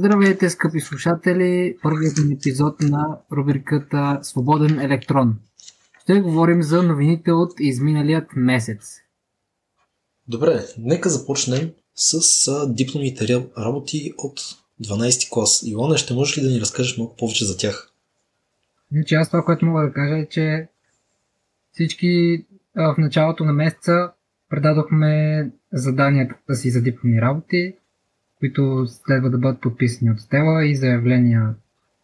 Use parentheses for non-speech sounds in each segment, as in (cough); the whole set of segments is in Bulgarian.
Здравейте, скъпи слушатели! Първият ни епизод на рубриката Свободен електрон. Ще говорим за новините от изминалият месец. Добре, нека започнем с а, дипломните работи от 12 клас. Ивана, ще можеш ли да ни разкажеш малко повече за тях? Значи аз това, което мога да кажа е, че всички а, в началото на месеца предадохме заданията си за дипломни работи които следва да бъдат подписани от Стела и заявления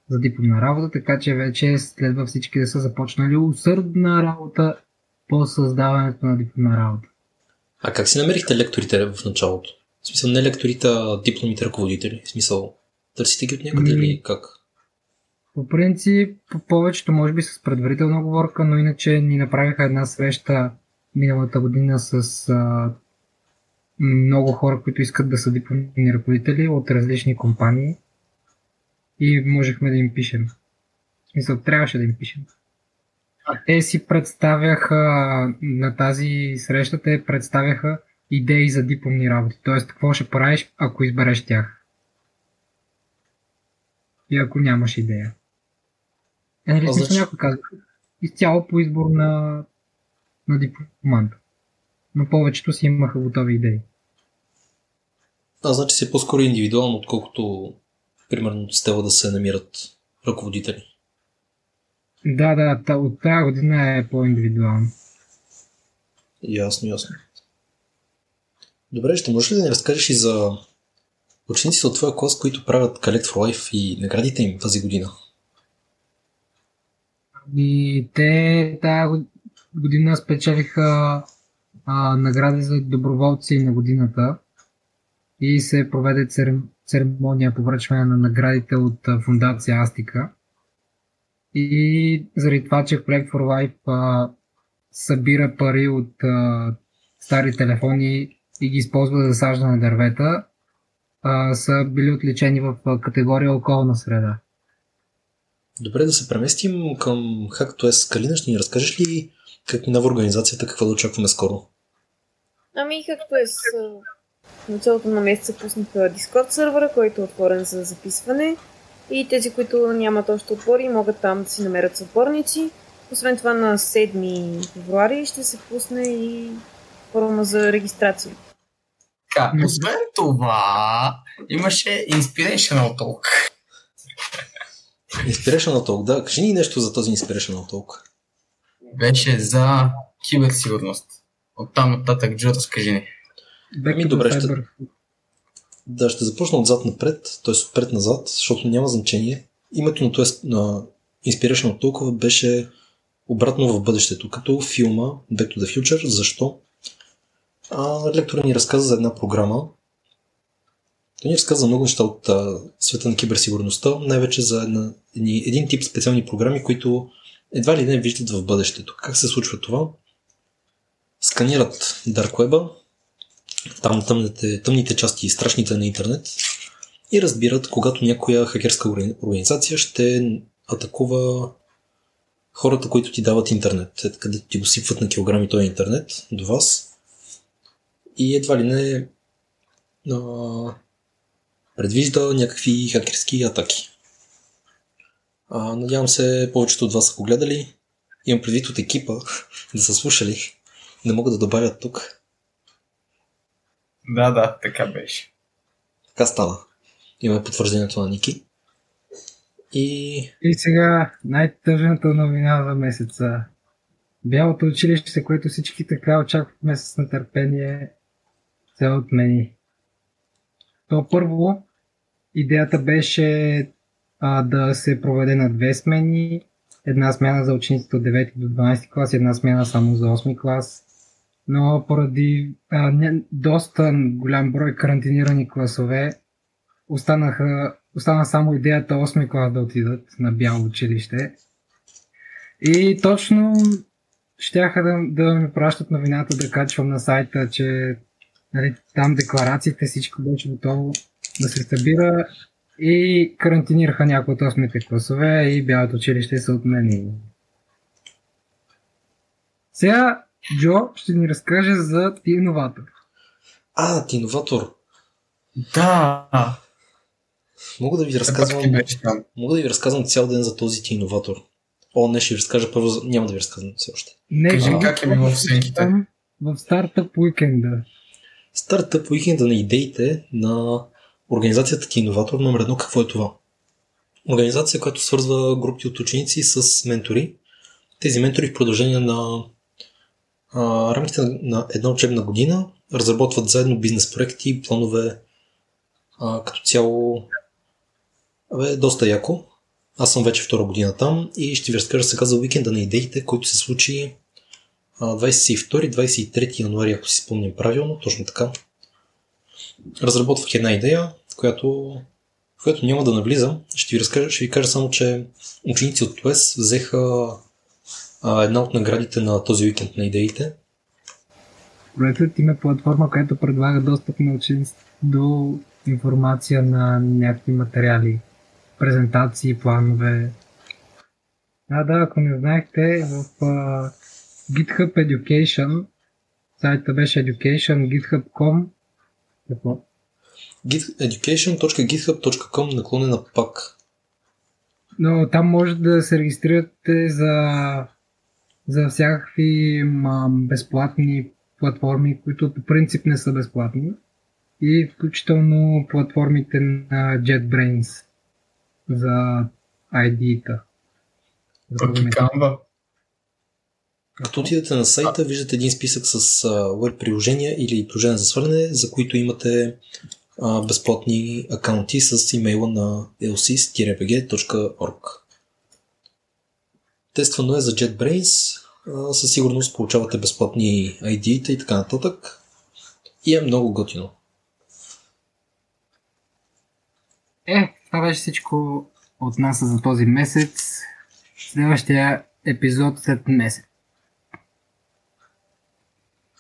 за дипломна работа, така че вече следва всички да са започнали усърдна работа по създаването на дипломна работа. А как си намерихте лекторите в началото? В смисъл не лекторите, а дипломните ръководители? В смисъл, търсите ги от някъде или ами, как? По принцип, по повечето може би с предварителна оговорка, но иначе ни направиха една среща миналата година с а, много хора, които искат да са дипломни ръководители от различни компании и можехме да им пишем. В смисъл, трябваше да им пишем. А те си представяха на тази среща, те представяха идеи за дипломни работи. Тоест, какво ще правиш, ако избереш тях. И ако нямаш идея. Е, нали, значи... някой казва, изцяло по избор на, на дипломанта но повечето си имаха готови идеи. А, значи си по-скоро индивидуално, отколкото примерно с да се намират ръководители. Да, да, от тази година е по-индивидуално. Ясно, ясно. Добре, ще можеш ли да ни разкажеш и за учениците от твоя клас, които правят Collect for Life и наградите им тази година? Ами, те тази година спечелиха а, награди за доброволци на годината и се проведе церемония по връчване на наградите от фундация Астика. И заради това, че Flag for Life а, събира пари от а, стари телефони и ги използва за засаждане на дървета, а, са били отличени в категория околна среда. Добре, да се преместим към Hack2S. Калина, ще ни разкажеш ли как минава организацията, какво да очакваме скоро? Ами, както е с началото на месеца пуснаха Discord сервера, който е отворен за записване. И тези, които нямат още отбори, могат там да си намерят съборници. Освен това на 7 февруари ще се пусне и форма за регистрация. Така, освен това, имаше Inspirational Talk. Inspirational Talk, да. Кажи ни нещо за този Inspirational Talk. Беше за киберсигурност. Оттам нататък, Джо, разкажи ни. Ами добре, ще... Да, ще започна отзад напред, т.е. отпред назад, защото няма значение. Името на, т.е. на Inspirational толкова беше обратно в бъдещето, като филма Back to the Future. Защо? А, лектора ни разказа за една програма. Той ни разказа много неща от а, света на киберсигурността, най-вече за една, един тип специални програми, които едва ли не виждат в бъдещето. Как се случва това? Сканират Dark Web, там тъмните, тъмните части и страшните на интернет и разбират, когато някоя хакерска организация ще атакува хората, които ти дават интернет, е, където ти го сипват на килограми този интернет до вас и едва ли не а, предвижда някакви хакерски атаки. А, надявам се, повечето от вас са го гледали. Имам предвид от екипа (laughs) да са слушали. Не мога да добавя тук. Да, да, така беше. Така стана. Има потвърждението на Ники. И... И сега най-тъжната новина за месеца. Бялото училище, което всички така очаквахме с нетърпение, се отмени. То първо, идеята беше а, да се проведе на две смени. Една смяна за учениците от 9 до 12 клас една смяна само за 8 клас но поради а, не, доста голям брой карантинирани класове останаха, остана само идеята 8 клас да отидат на бяло училище. И точно щяха да, да ми пращат новината да качвам на сайта, че нали, там декларациите, всичко беше готово да се събира и карантинираха някои от 8 класове и бялото училище са отменени. Сега Джо ще ни разкаже за ти иноватор. А, ти иноватор. Да. Мога да ви пак разказвам, мога да ви разказвам цял ден за този ти иноватор. О, не, ще ви разкажа първо, за- няма да ви разказвам все още. Не, Кажи а, как е било в сенките. в стартъп уикенда. Стартъп уикенда на идеите на организацията ти иноватор номер едно. Какво е това? Организация, която свързва групи от ученици с ментори. Тези ментори в продължение на рамките на, на една учебна година разработват заедно бизнес проекти, планове а, като цяло Абе, доста яко. Аз съм вече втора година там и ще ви разкажа сега за уикенда на идеите, който се случи а, 22-23 януари, ако си спомням правилно, точно така. Разработвах една идея, която, в която няма да навлизам. Ще ви, разкажа, ще ви кажа само, че ученици от ТОЕС взеха а, една от наградите на този уикенд на идеите. Проектът им е платформа, която предлага достъп на учениците до информация на някакви материали, презентации, планове. А, да, ако не знаехте, в а, GitHub Education, сайта беше education, github.com, какво? Git- education.github.com наклонена пак. Но там може да се регистрирате за, за всякакви ма, безплатни платформи, които по принцип не са безплатни. И включително платформите на JetBrains за ID-та. За Пък и. Canva. Като отидете на сайта, виждате един списък с а, веб приложения или приложения за сваляне, за които имате а, безплатни акаунти с имейла на lsys-bg.org. Тествано е за JetBrains, със сигурност получавате безплатни ID-та и така нататък. И е много готино. Е, това беше всичко от нас за този месец. Следващия епизод след месец.